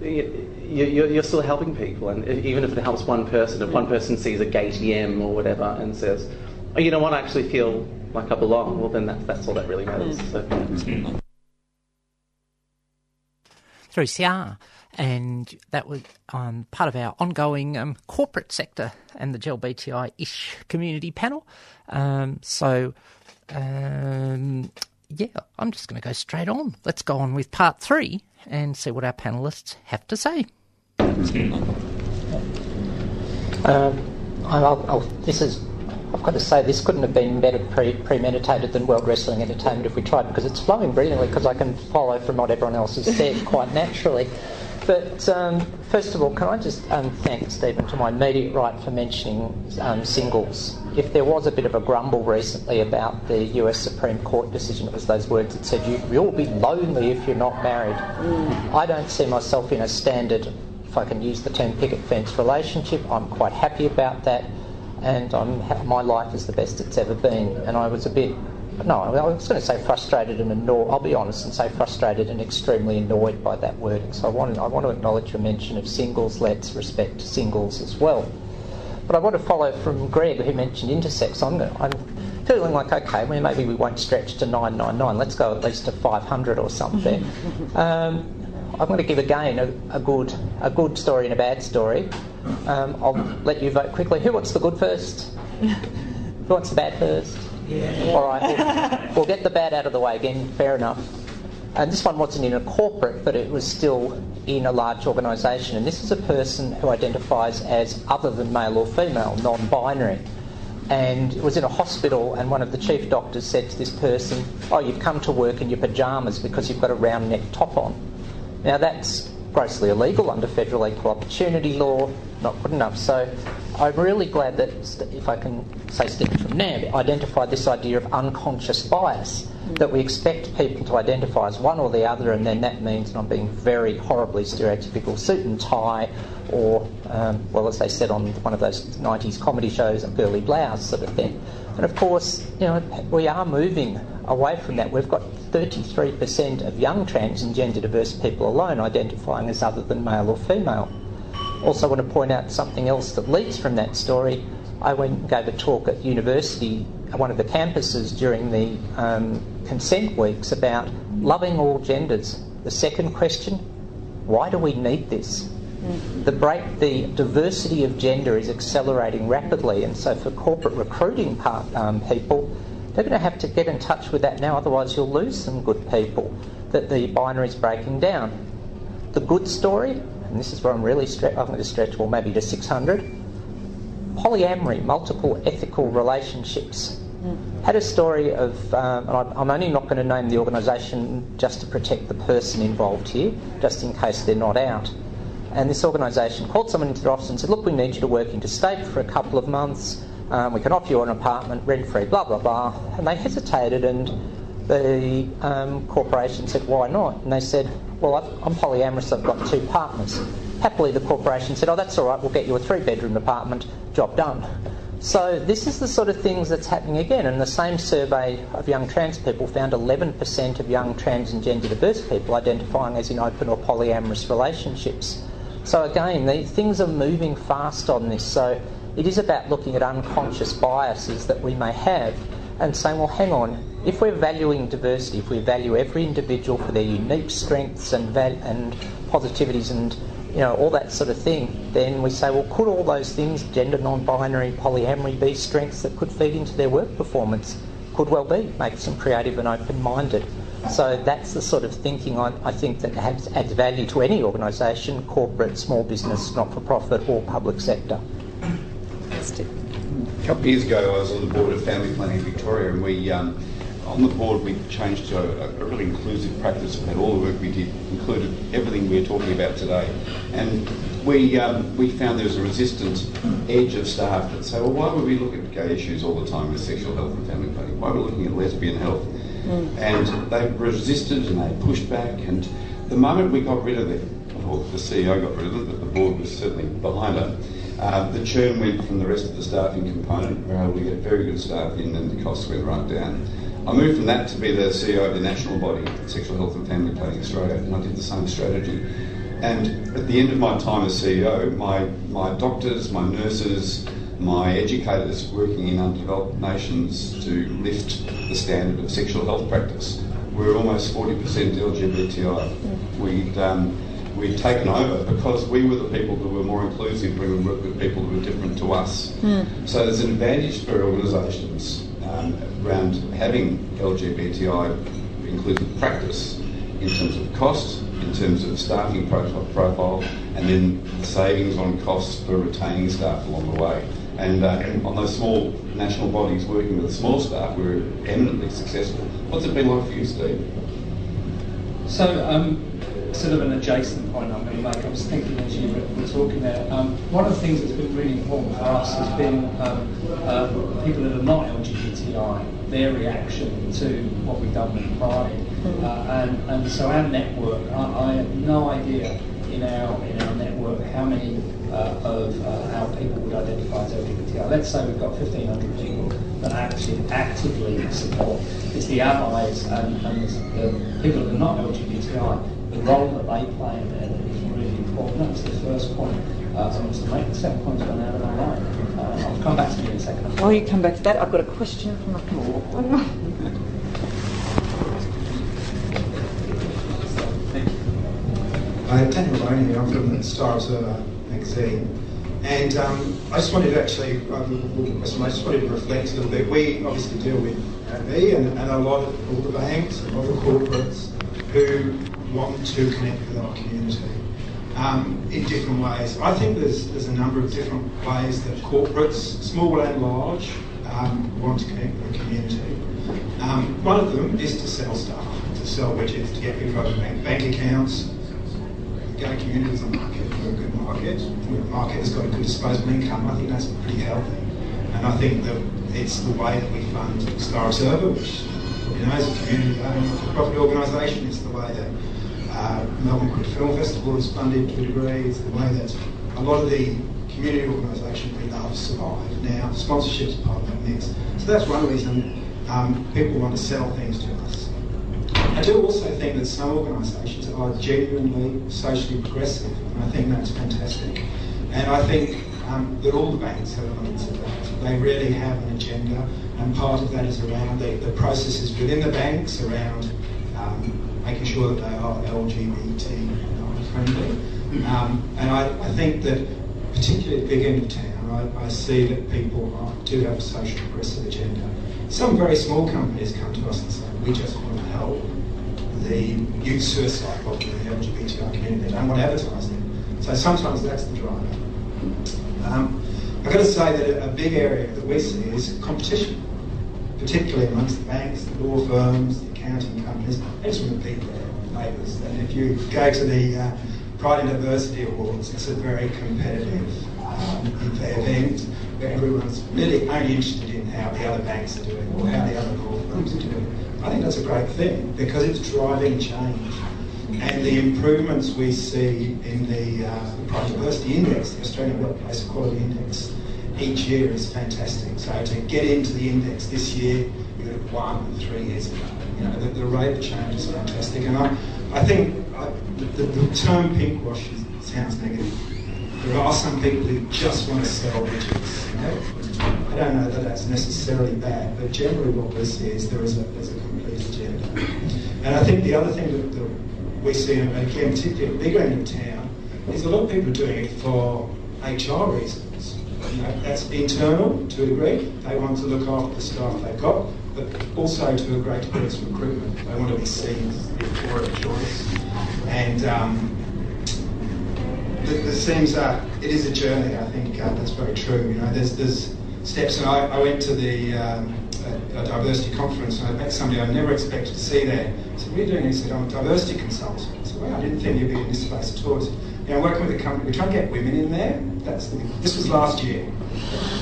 you're still helping people, and even if it helps one person, if one person sees a GayTM or whatever and says, "Oh, you know what? I actually feel like I belong," well, then that's that's all that really matters. Mm. So. 3CR, mm. And that was um, part of our ongoing um, corporate sector and the GLBTI ish community panel. Um, so, um, yeah, I'm just going to go straight on. Let's go on with part three and see what our panelists have to say. Um, I'll, I'll, this is, I've got to say, this couldn't have been better pre- premeditated than World Wrestling Entertainment if we tried, because it's flowing brilliantly, because I can follow from what everyone else has said quite naturally. But um, first of all, can I just um, thank Stephen to my immediate right for mentioning um, singles. If there was a bit of a grumble recently about the US Supreme Court decision, it was those words that said, you, You'll be lonely if you're not married. Mm. I don't see myself in a standard, if I can use the term picket fence relationship. I'm quite happy about that, and I'm, my life is the best it's ever been. And I was a bit no, I was going to say frustrated and annoyed. I'll be honest and say frustrated and extremely annoyed by that wording. So I want, I want to acknowledge your mention of singles. Let's respect singles as well. But I want to follow from Greg, who mentioned intersex. I'm, I'm feeling like, okay, well, maybe we won't stretch to 999. Let's go at least to 500 or something. um, I'm going to give again a, a, good, a good story and a bad story. Um, I'll let you vote quickly. Who wants the good first? Who wants the bad first? Yeah. All right, we'll, we'll, get the bad out of the way again, fair enough. And this one wasn't in a corporate, but it was still in a large organisation. And this is a person who identifies as other than male or female, non binary. And it was in a hospital, and one of the chief doctors said to this person, Oh, you've come to work in your pyjamas because you've got a round neck top on. Now, that's grossly illegal under federal equal opportunity law, not good enough. So I'm really glad that, if I can say Stephen from NAB, identified this idea of unconscious bias, that we expect people to identify as one or the other, and then that means, and I'm being very horribly stereotypical, suit and tie, or, um, well, as they said on one of those 90s comedy shows, a girly blouse sort of thing. And of course, you know, we are moving away from that. We've got 33% of young trans and gender diverse people alone identifying as other than male or female. Also, want to point out something else that leads from that story. I went and gave a talk at university, at one of the campuses during the um, consent weeks about loving all genders. The second question why do we need this? The break, the diversity of gender is accelerating rapidly, and so for corporate recruiting part, um, people, they're going to have to get in touch with that now. Otherwise, you'll lose some good people. That the binary is breaking down. The good story, and this is where I'm really stre- I'm going to stretch, well, maybe to 600. Polyamory, multiple ethical relationships. Had a story of, um, and I'm- I'm only not going to name the organisation just to protect the person involved here, just in case they're not out. And this organisation called someone into their office and said, Look, we need you to work interstate for a couple of months. Um, we can offer you an apartment rent free, blah, blah, blah. And they hesitated, and the um, corporation said, Why not? And they said, Well, I'm polyamorous, I've got two partners. Happily, the corporation said, Oh, that's all right, we'll get you a three bedroom apartment, job done. So, this is the sort of things that's happening again. And the same survey of young trans people found 11% of young trans and gender diverse people identifying as in open or polyamorous relationships. So, again, the, things are moving fast on this. So, it is about looking at unconscious biases that we may have and saying, well, hang on, if we're valuing diversity, if we value every individual for their unique strengths and, val- and positivities and you know all that sort of thing, then we say, well, could all those things, gender non-binary, polyamory, be strengths that could feed into their work performance? Could well be. Makes them creative and open-minded. So that's the sort of thinking I, I think that adds, adds value to any organisation, corporate, small business, not-for-profit, or public sector. A couple of years ago, I was on the board of Family Planning Victoria, and we, um, on the board, we changed to a, a really inclusive practice. Had all the work we did included everything we're talking about today, and we um, we found there was a resistant edge of staff that say, well, why would we look at gay issues all the time with sexual health and family planning? Why are we looking at lesbian health? And they resisted and they pushed back, and the moment we got rid of them, or the CEO got rid of them, but the board was certainly behind her. Uh, the churn went from the rest of the staffing component. We were able to get very good staff in, and the costs went right down. I moved from that to be the CEO of the national body, Sexual Health and Family Planning Australia, and I did the same strategy. And at the end of my time as CEO, my, my doctors, my nurses, my educators working in undeveloped nations to lift the standard of sexual health practice were almost 40% LGBTI. We'd, um, we'd taken over because we were the people that were more inclusive, we would work with people who were different to us. So there's an advantage for organisations um, around having LGBTI inclusive practice in terms of cost, in terms of staffing profile, profile and then savings on costs for retaining staff along the way. And, uh, and on those small national bodies working with small staff, we were eminently successful. What's it been like for you, Steve? So, um, sort of an adjacent point I'm going to make. I was thinking as you were talking there. Um, one of the things that's been really important for us has been um, uh, people that are not LGBTI, their reaction to what we've done with Pride. Uh, and, and so our network, I, I have no idea in our in our network how many uh, of uh, our people would identify as LGBTI. Let's say we've got 1,500 people that actually actively support. It's the allies and, and the people that are not LGBTI, the role that they play in there that is really important. That's the first point. Uh, I was to make the second point's gone out of my mind. Uh, I'll come back to you in a second. While you come back to that, I've got a question from the floor. Hi, I'm Daniel Maloney here. I'm from the Star Observer magazine. And um, I just wanted to actually, um, I just wanted to reflect a little bit. We obviously deal with AB and, and a lot of all the banks, a lot of corporates who want to connect with our community um, in different ways. I think there's, there's a number of different ways that corporates, small and large, um, want to connect with the community. Um, one of them is to sell stuff, to sell widgets, to get people to open bank, accounts, gay community is a market, a good market. The market has got a good disposable income. I think that's pretty healthy. And I think that it's the way that we fund Star Observer, which you know, is a community owned profit organisation. It's the way that uh, Melbourne Film Festival is funded to a degree. It's the way that a lot of the community organisation we love survive. Now, sponsorship is part of that mix. So that's one reason um, people want to sell things to us. I do also think that some organisations are genuinely socially progressive, and I think that's fantastic. And I think um, that all the banks have elements of that. They really have an agenda, and part of that is around the, the processes within the banks, around um, making sure that they are LGBT friendly. Um, and I, I, think that, particularly at the big end of town, I, I see that people are, do have a social progressive agenda. Some very small companies come to us and say, we just want to help the youth suicide problem in the LGBTI community. They don't want advertising. So sometimes that's the driver. Um, I've got to say that a big area that we see is competition, particularly amongst the banks, the law firms, accounting companies. They just want to beat neighbours. And if you go to the uh, Pride and Diversity Awards, it's a very competitive um, event where everyone's really only interested in how the other banks are doing or how the other law firms are doing. I think that's a great thing because it's driving change. And the improvements we see in the, uh, Pride Diversity Index, the Australian Workplace Equality Index, each year is fantastic. So to get into the index this year, you got one three years ago. You know, the, the rate of change is fantastic. And I, I think uh, I, the, the term pink wash sounds negative. There are some people who just want to sell widgets. You know? I don't know that that's necessarily bad, but generally what we see is there is a, there's a complete agenda. And I think the other thing that, that we see, again, particularly at bigger end of town, is a lot of people doing it for HR reasons. You know, that's internal to a degree. They want to look after the staff they've got, but also to a great degree it's recruitment. They want to be seen as the employer of choice. And um, the, the seems it is a journey. I think uh, that's very true. You know, there's there's steps. And I, I went to the um, a, diversity conference and I met somebody I never expected to see there. I said, "What are you doing?" He said, "I'm a diversity consultant." I said, "Well, I didn't think you'd be in this space at all." I Said, you know, working with a company, we try to get women in there. That's the, this was last year.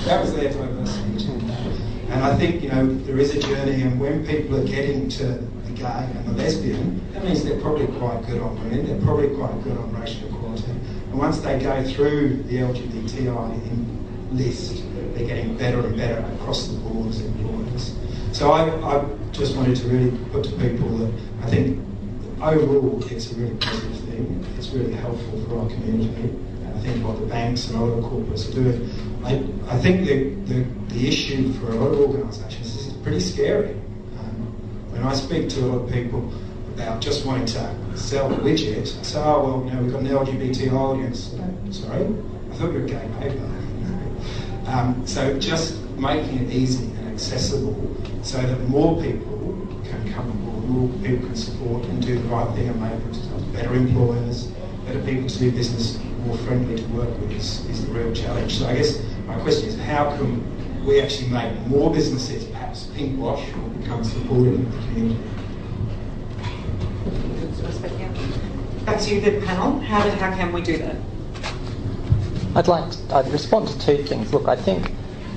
That was their diversity. And I think you know there is a journey, and when people are getting to the gay and the lesbian, that means they're probably quite good on women. They're probably quite good on racial equality. And once they go through the LGBTI list, they're getting better and better across the board as employers. So I, I just wanted to really put to people that I think overall it's a really positive thing. It's really helpful for our community. I think what the banks and other corporates are doing. I, I think the, the, the issue for a lot of organisations is pretty scary. Um, when I speak to a lot of people about just wanting to sell a widget, I say, oh, well, you know, we've got an LGBT audience. Sorry? I thought you were a gay paper. Um, so just making it easy and accessible so that more people can come on board, more people can support and do the right thing and make better employers, better people to do business, more friendly to work with is, is the real challenge. So I guess my question is how can we actually make more businesses perhaps pink wash or become supportive of the community? Back to you, the panel. How, did, how can we do that? I'd like to, I'd respond to two things. Look, I think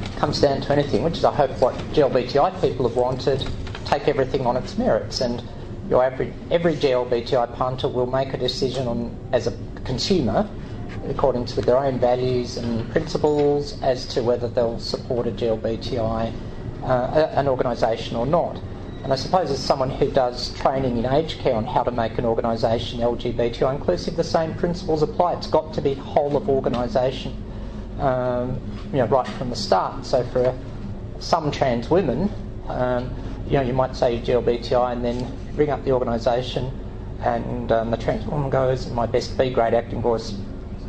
it comes down to anything, which is I hope what GLBTI people have wanted, take everything on its merits. And your average, every GLBTI punter will make a decision on as a consumer according to their own values and principles as to whether they'll support a GLBTI uh, an organisation or not. And I suppose as someone who does training in aged care on how to make an organisation LGBTI inclusive, the same principles apply. It's got to be whole of organisation, um, you know, right from the start. So for some trans women, um, you know, you might say GLBTI and then ring up the organisation, and um, the trans woman goes, my best B grade acting voice,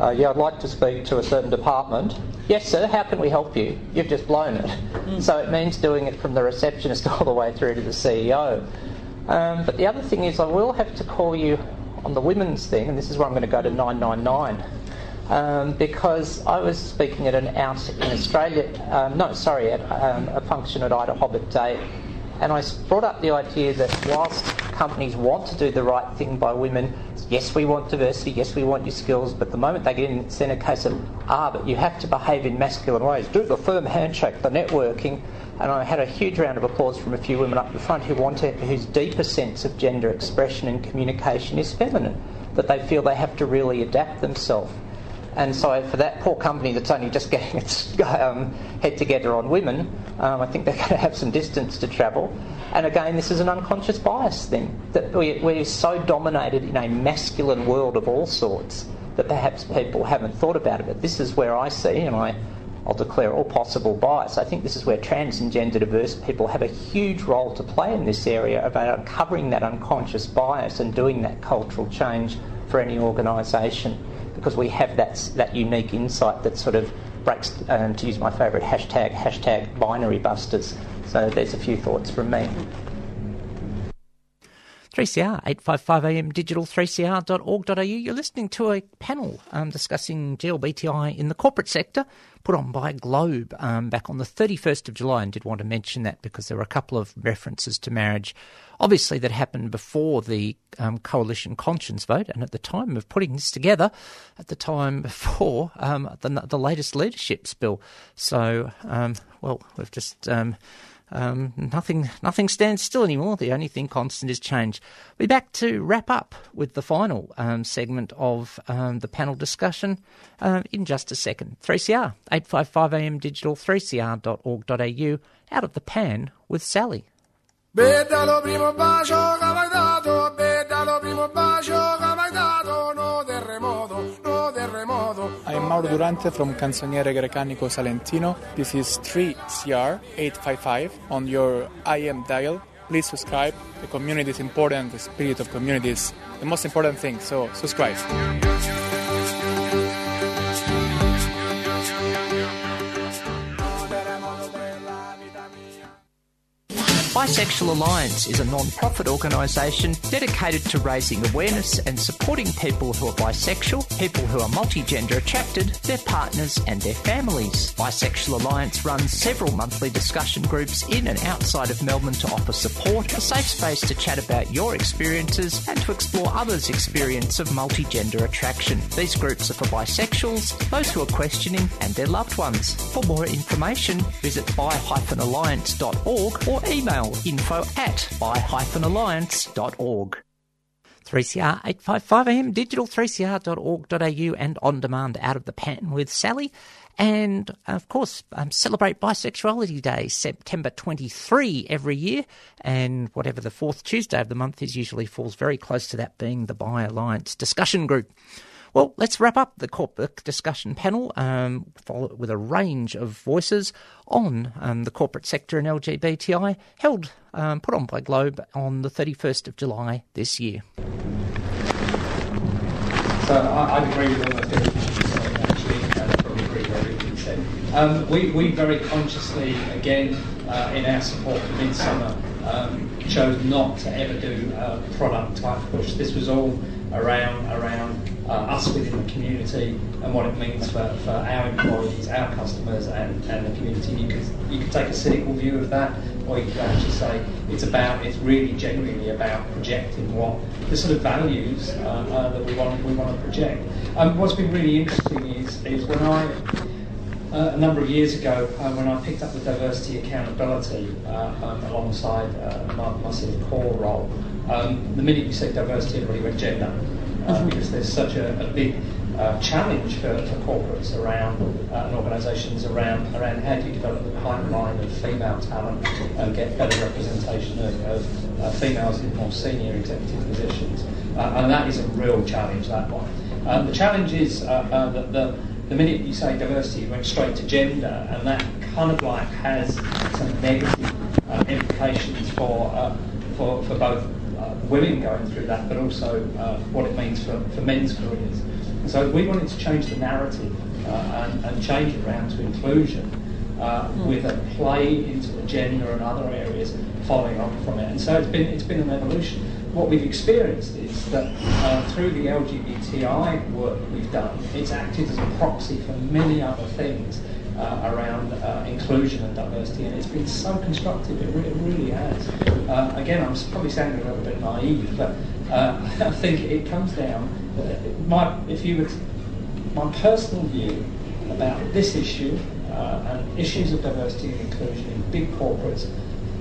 uh, yeah, I'd like to speak to a certain department. Yes, sir, how can we help you? You've just blown it. Mm. So it means doing it from the receptionist all the way through to the CEO. Um, but the other thing is, I will have to call you on the women's thing, and this is where I'm going to go to 999. Um, because I was speaking at an out in Australia, um, no, sorry, at um, a function at IDAHOBIT Day, and I brought up the idea that whilst companies want to do the right thing by women, yes, we want diversity, yes, we want your skills, but the moment they get in, it's in a case of, ah, but you have to behave in masculine ways. Do the firm handshake, the networking. And I had a huge round of applause from a few women up the front who want to, whose deeper sense of gender expression and communication is feminine, that they feel they have to really adapt themselves. And so, for that poor company that's only just getting its um, head together on women, um, I think they're going to have some distance to travel. And again, this is an unconscious bias thing that we, we're so dominated in a masculine world of all sorts that perhaps people haven't thought about it. But this is where I see, and I, I'll declare all possible bias. I think this is where trans and gender diverse people have a huge role to play in this area about uncovering that unconscious bias and doing that cultural change for any organisation because we have that, that unique insight that sort of breaks, um, to use my favourite hashtag, hashtag binary busters. So there's a few thoughts from me. 3CR, 855am digital, 3cr.org.au. You're listening to a panel um, discussing GLBTI in the corporate sector put on by Globe um, back on the 31st of July and did want to mention that because there were a couple of references to marriage, obviously, that happened before the um, coalition conscience vote and at the time of putting this together, at the time before um, the, the latest leadership spill. So, um, well, we've just um, nothing, nothing stands still anymore. The only thing constant is change. We'll be back to wrap up with the final um, segment of um, the panel discussion uh, in just a second. 3CR, 855am digital, 3cr.org.au, out of the pan with Sally. Mauro Durante from Canzoniere Grecanico Salentino. This is 3CR 855 on your IM dial. Please subscribe. The community is important. The spirit of community is the most important thing. So subscribe. Bisexual Alliance is a non profit organisation dedicated to raising awareness and supporting people who are bisexual, people who are multigender attracted, their partners, and their families. Bisexual Alliance runs several monthly discussion groups in and outside of Melbourne to offer support, a safe space to chat about your experiences, and to explore others' experience of multigender attraction. These groups are for bisexuals, those who are questioning, and their loved ones. For more information, visit bi-alliance.org or email info at bi-alliance.org. 3CR 855am, digital 3cr.org.au and on demand out of the pan with Sally. And of course, um, celebrate Bisexuality Day, September 23 every year. And whatever the fourth Tuesday of the month is, usually falls very close to that being the Bi Alliance discussion group. Well, let's wrap up the corporate discussion panel um, with a range of voices on um, the corporate sector and LGBTI, held, um, put on by Globe on the 31st of July this year. So I, I agree with almost everything said. Um, we, we very consciously, again, uh, in our support for Midsummer, um, chose not to ever do a product type push. This was all around around uh, us within the community and what it means for, for our employees, our customers, and, and the community. You could you could take a cynical view of that, or you could actually say it's about it's really genuinely about projecting what the sort of values uh, uh, that we want we want to project. Um, what's been really interesting is is when I uh, a number of years ago, uh, when I picked up the diversity accountability uh, um, alongside uh, my, my sort of core role, um, the minute you say diversity, everybody went gender, uh, because there's such a, a big uh, challenge for, for corporates around and organisations around around how do you develop the pipeline of female talent and get better representation of, of females in more senior executive positions, and that is a real challenge. That one. Um, the challenge is that the the minute you say diversity, you went straight to gender, and that kind of like has some negative uh, implications for, uh, for, for both uh, women going through that, but also uh, what it means for, for men's careers. And so we wanted to change the narrative uh, and, and, change it around to inclusion mm. with a play into the gender and other areas following on from it. And so it's been, it's been an evolution what we've experienced is that uh, through the LGBTI work we've done, it's acted as a proxy for many other things uh, around uh, inclusion and diversity, and it's been so constructive. It, re- it really has. Uh, again, I'm probably sounding a little bit naive, but uh, I think it comes down. Uh, my, if you would, my personal view about this issue and issues of diversity and inclusion in big corporates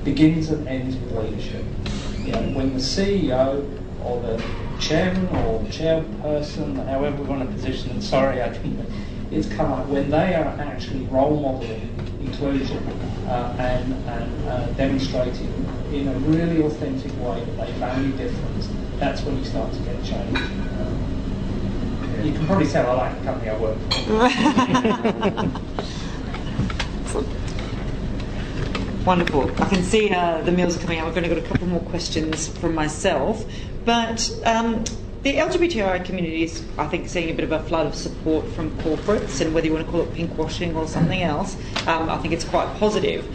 begins and ends with leadership you know, when the CEO or the chairman or chairperson, however we want to position it, sorry, I think it's come up when they are actually role modelling inclusion uh, and, and uh, demonstrating in a really authentic way that they value difference, that's when you start to get change. Uh, you can probably tell I like the company I work for. Wonderful. I can see uh, the meals are coming up. I've only got a couple more questions from myself. But um, the LGBTI community is, I think, seeing a bit of a flood of support from corporates, and whether you want to call it pinkwashing or something else, um, I think it's quite positive.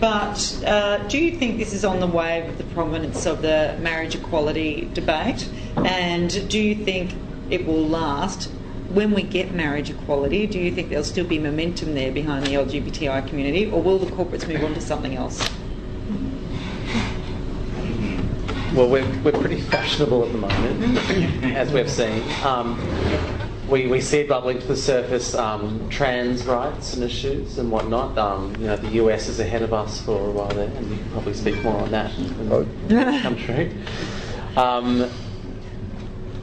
But uh, do you think this is on the wave of the prominence of the marriage equality debate? And do you think it will last when we get marriage equality, do you think there'll still be momentum there behind the LGBTI community, or will the corporates move on to something else? Well, we're, we're pretty fashionable at the moment, as we've seen. Um, we, we see it bubbling to the surface, um, trans rights and issues and whatnot. Um, you know, the US is ahead of us for a while there, and you can probably speak more on that when come true. Um,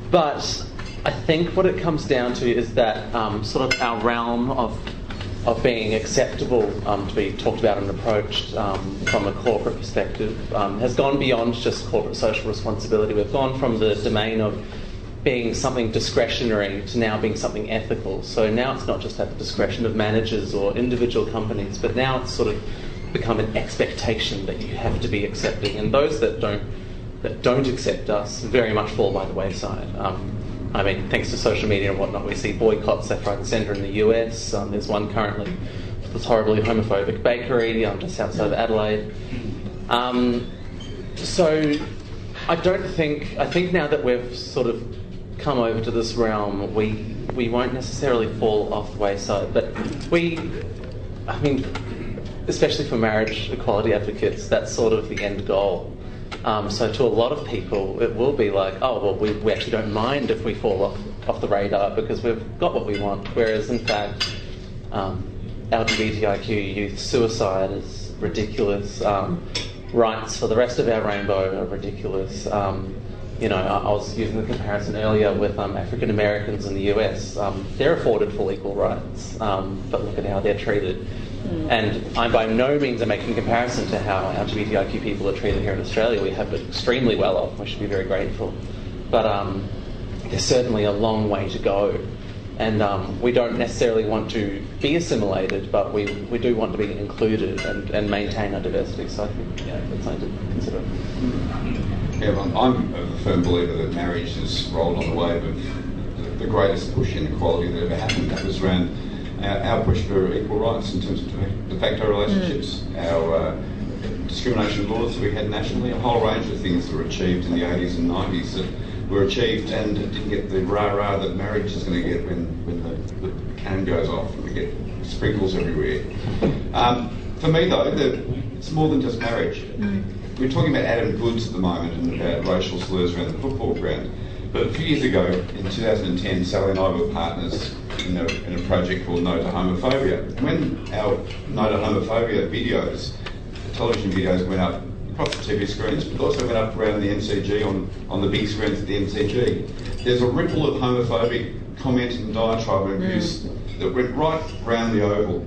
but I think what it comes down to is that um, sort of our realm of of being acceptable um, to be talked about and approached um, from a corporate perspective um, has gone beyond just corporate social responsibility. We've gone from the domain of being something discretionary to now being something ethical. So now it's not just at the discretion of managers or individual companies, but now it's sort of become an expectation that you have to be accepting, and those that don't that don't accept us very much fall by the wayside. Um, I mean, thanks to social media and whatnot, we see boycotts left, right, and centre in the US. Um, there's one currently for this horribly homophobic bakery um, just outside of Adelaide. Um, so I don't think, I think now that we've sort of come over to this realm, we, we won't necessarily fall off the wayside. But we, I mean, especially for marriage equality advocates, that's sort of the end goal. Um, so to a lot of people, it will be like, oh, well, we, we actually don't mind if we fall off, off the radar because we've got what we want. Whereas, in fact, um, LGBTIQ youth suicide is ridiculous. Um, rights for the rest of our rainbow are ridiculous. Um, you know, I, I, was using the comparison earlier with um, African Americans in the US. Um, they're afforded full equal rights, but look at how they're treated. And I'm by no means a making comparison to how LGBTIQ people are treated here in Australia. We have it extremely well off. We should be very grateful. But um, there's certainly a long way to go. And um, we don't necessarily want to be assimilated, but we, we do want to be included and, and maintain our diversity. So I think yeah, that's something to consider. Yeah, I'm a firm believer that marriage has rolled on the wave of the greatest push inequality that ever happened. That was around our, our, push for equal rights in terms of de facto relationships, mm. our uh, discrimination laws that we had nationally, a whole range of things that were achieved in the 80s and 90s that were achieved and didn't get the rah-rah that marriage is going to get when, when the, the cannon goes off and we get sprinkles everywhere. Um, for me, though, the, it's more than just marriage. Mm. We're talking about Adam Goodes at the moment and about racial slurs around the football ground. But a few years ago, in 2010, Sally and I were partners in a, in a project called No to Homophobia. When our No to Homophobia videos, the television videos, went up across the TV screens, but also went up around the MCG on, on the big screens at the MCG, there's a ripple of homophobic comment and diatribe and abuse mm. that went right around the oval.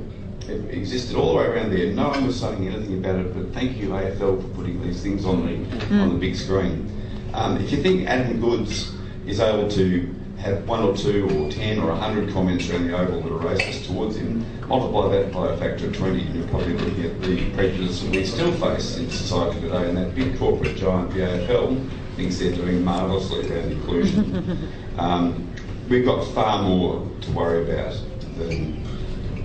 It existed all the way around there. No one was saying anything about it, but thank you AFL for putting these things on the mm. on the big screen. Um, if you think Adam Goodes is able to have one or two or ten or a hundred comments around the oval that are racist towards him, multiply that by a factor of 20 and you're probably looking at the prejudice that we still face in society today and that big corporate giant, the AFL, thinks they're doing marvellously around inclusion. um, we've got far more to worry about than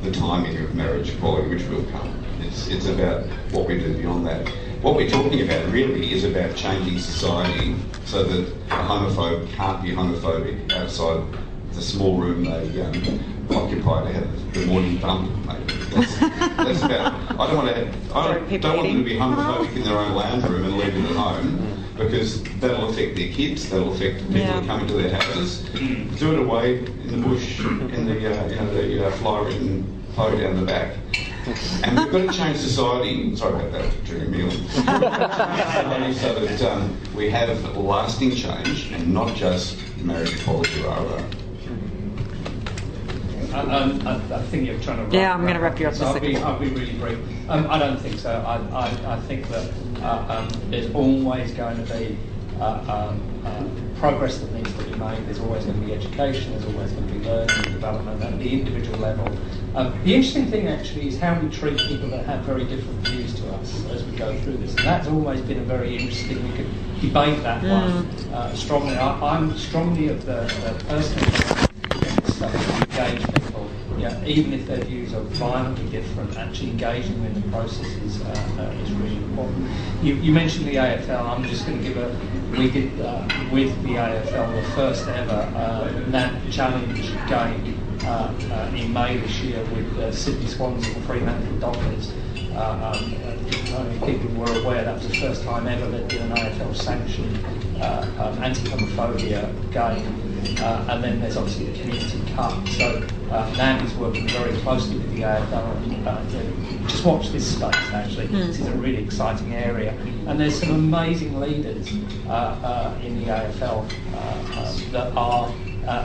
the timing of marriage equality, which will come. It's, it's about what we do beyond that. What we're talking about really is about changing society so that a homophobe can't be homophobic outside the small room they um, occupy to have the morning bump. That's, that's, about. I don't want to. I don't, don't want them to be homophobic in their own lounge room and leave it at home because that'll affect their kids. That'll affect people yeah. that come into their houses. Do it away in the bush in the uh, you know the uh, fly-ridden photo down the back And we've got to change society. Sorry about that, during a meal. so that um, we have lasting change and not just marriage equality rather. Um, I, I, think you're trying to. Wrap, yeah, I'm going to wrap you up. So I'll be, I'll be really brief. Um, I don't think so. I, I, I think that uh, um, there's always going to be uh, um, uh, progress that needs to be made. There's always going to be education. There's always going to be learning and development at the individual level. Um, the interesting thing actually is how we treat people that have very different views to us as we go through this, and that's always been a very interesting. We could debate that mm. one uh, strongly. I, am strongly of the, the personal engage people, yeah, even if their views are violently different, actually engaging them in the process is, uh, uh, is really important. You, you, mentioned the AFL. I'm just going to give a. We did uh, with the AFL the first ever uh, NAB Challenge game uh, uh, in May this year with uh, Sydney Swans and Fremantle Dockers. Uh, um, only people were aware that was the first time ever that an AFL sanctioned uh, um, anti-homophobia game uh, and then there's obviously the Community Cup. So uh, NAB is working very closely with the AFL. And, uh, just watch this space, actually. Mm. This is a really exciting area. And there's some amazing leaders uh, uh, in the AFL uh, that are,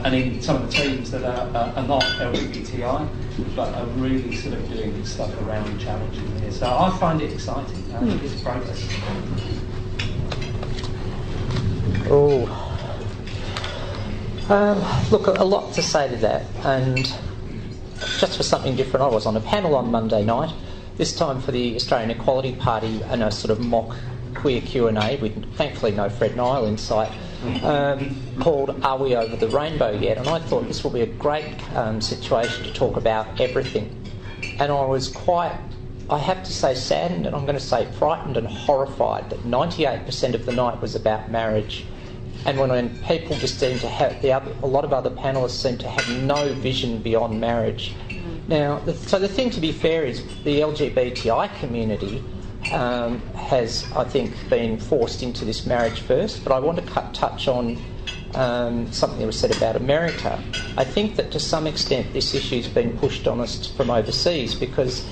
and in some of the teams that are, are not LGBTI, but are really sort of doing stuff around challenging here. So I find it exciting. I think it's progress. Oh. Um, look, a lot to say to that, and just for something different, I was on a panel on Monday night, this time for the Australian Equality Party, and a sort of mock queer Q&A with thankfully no Fred Nile in sight, um, called Are We Over the Rainbow Yet? And I thought this will be a great um, situation to talk about everything. And I was quite, I have to say, saddened, and I'm going to say frightened and horrified that 98% of the night was about marriage and when people just seem to have the other, a lot of other panelists seem to have no vision beyond marriage. Mm-hmm. Now, the, so the thing to be fair is the LGBTI community um, has, I think, been forced into this marriage first. But I want to cut, touch on um, something that was said about America. I think that to some extent this issue has been pushed on us from overseas because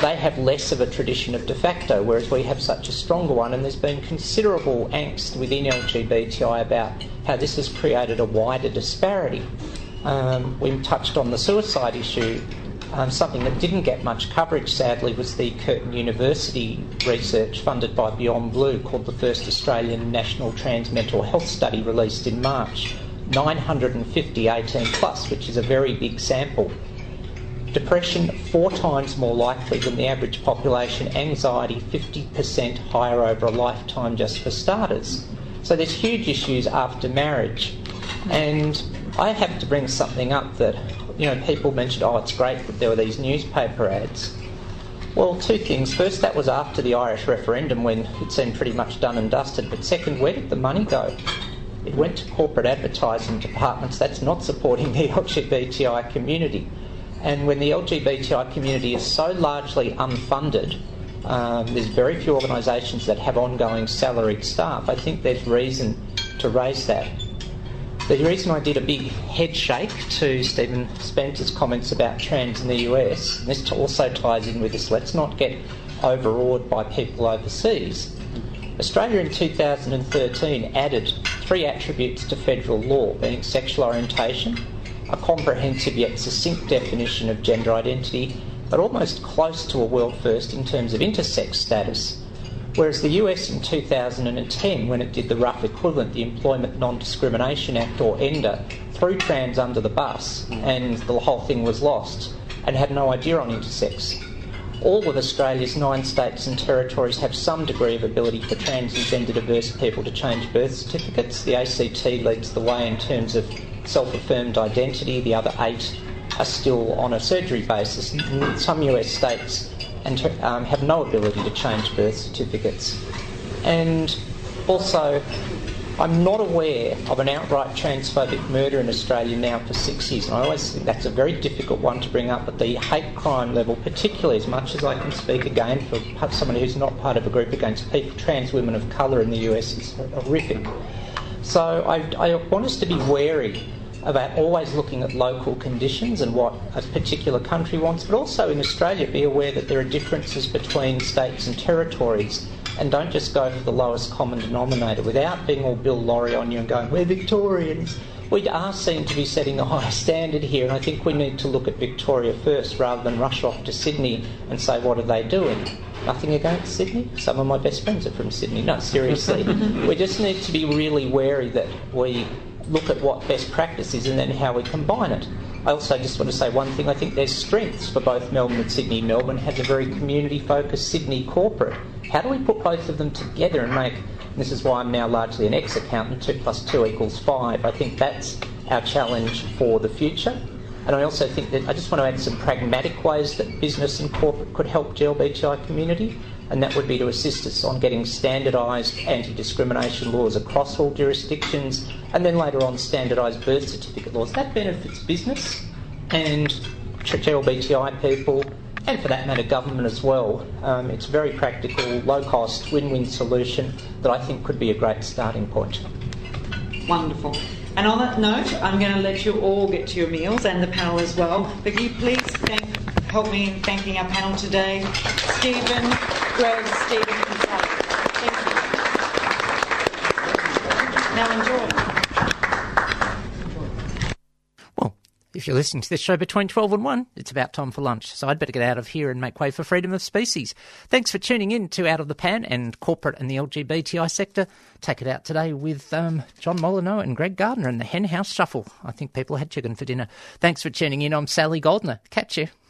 they have less of a tradition of de facto, whereas we have such a stronger one. And there's been considerable angst within LGBTI about how this has created a wider disparity. Um, we touched on the suicide issue. Um, something that didn't get much coverage, sadly, was the Curtin University research funded by Beyond Blue called the First Australian National Trans Mental Health Study released in March. 950 18 plus, which is a very big sample. Depression four times more likely than the average population, anxiety 50% higher over a lifetime just for starters. So there's huge issues after marriage. And I have to bring something up that, you know, people mentioned, oh, it's great that there were these newspaper ads. Well, two things. First, that was after the Irish referendum when it seemed pretty much done and dusted. But second, where did the money go? It went to corporate advertising departments. That's not supporting the LGBTI community. And when the LGBTI community is so largely unfunded, um, there's very few organisations that have ongoing salaried staff. I think there's reason to raise that. The reason I did a big head shake to Stephen Spencer's comments about trans in the US, and this also ties in with this, let's not get overawed by people overseas. Australia in 2013 added three attributes to federal law, being sexual orientation, a comprehensive yet succinct definition of gender identity, but almost close to a world first in terms of intersex status. Whereas the US in 2010, when it did the rough equivalent, the Employment Non Discrimination Act or ENDA, threw trans under the bus and the whole thing was lost and had no idea on intersex. All of Australia's nine states and territories have some degree of ability for trans and gender diverse people to change birth certificates. The ACT leads the way in terms of self affirmed identity, the other eight are still on a surgery basis. Some US states and, um, have no ability to change birth certificates. And also, I'm not aware of an outright transphobic murder in Australia now for six years, and I always think that's a very difficult one to bring up. But the hate crime level, particularly as much as I can speak again for someone who's not part of a group against people, trans women of colour in the US, is horrific. So I, I want us to be wary about always looking at local conditions and what a particular country wants, but also in Australia be aware that there are differences between states and territories and don't just go for the lowest common denominator without being all Bill Lawry on you and going, we're Victorians. We are seen to be setting the highest standard here, and I think we need to look at Victoria first rather than rush off to Sydney and say, what are they doing? Nothing against Sydney. Some of my best friends are from Sydney. No, seriously. we just need to be really wary that we look at what best practice is and then how we combine it. I also just want to say one thing. I think there's strengths for both Melbourne and Sydney. Melbourne has a very community focused Sydney corporate. How do we put both of them together and make, and this is why I'm now largely an ex accountant, 2 plus 2 equals 5. I think that's our challenge for the future. And I also think that I just want to add some pragmatic ways that business and corporate could help the LBTI community, and that would be to assist us on getting standardised anti discrimination laws across all jurisdictions, and then later on standardised birth certificate laws. That benefits business and LBTI people, and for that matter, government as well. Um, it's a very practical, low cost, win win solution that I think could be a great starting point. Wonderful. And on that note, I'm going to let you all get to your meals and the panel as well. But you please thank, help me in thanking our panel today? Stephen, Greg, Stephen, and. Thank you. Now enjoy. Well, If you're listening to this show between 12 and 1, it's about time for lunch, so I'd better get out of here and make way for freedom of species. Thanks for tuning in to Out of the Pan and corporate and the LGBTI sector. Take it out today with um, John Molyneux and Greg Gardner and the Hen House Shuffle. I think people had chicken for dinner. Thanks for tuning in. I'm Sally Goldner. Catch you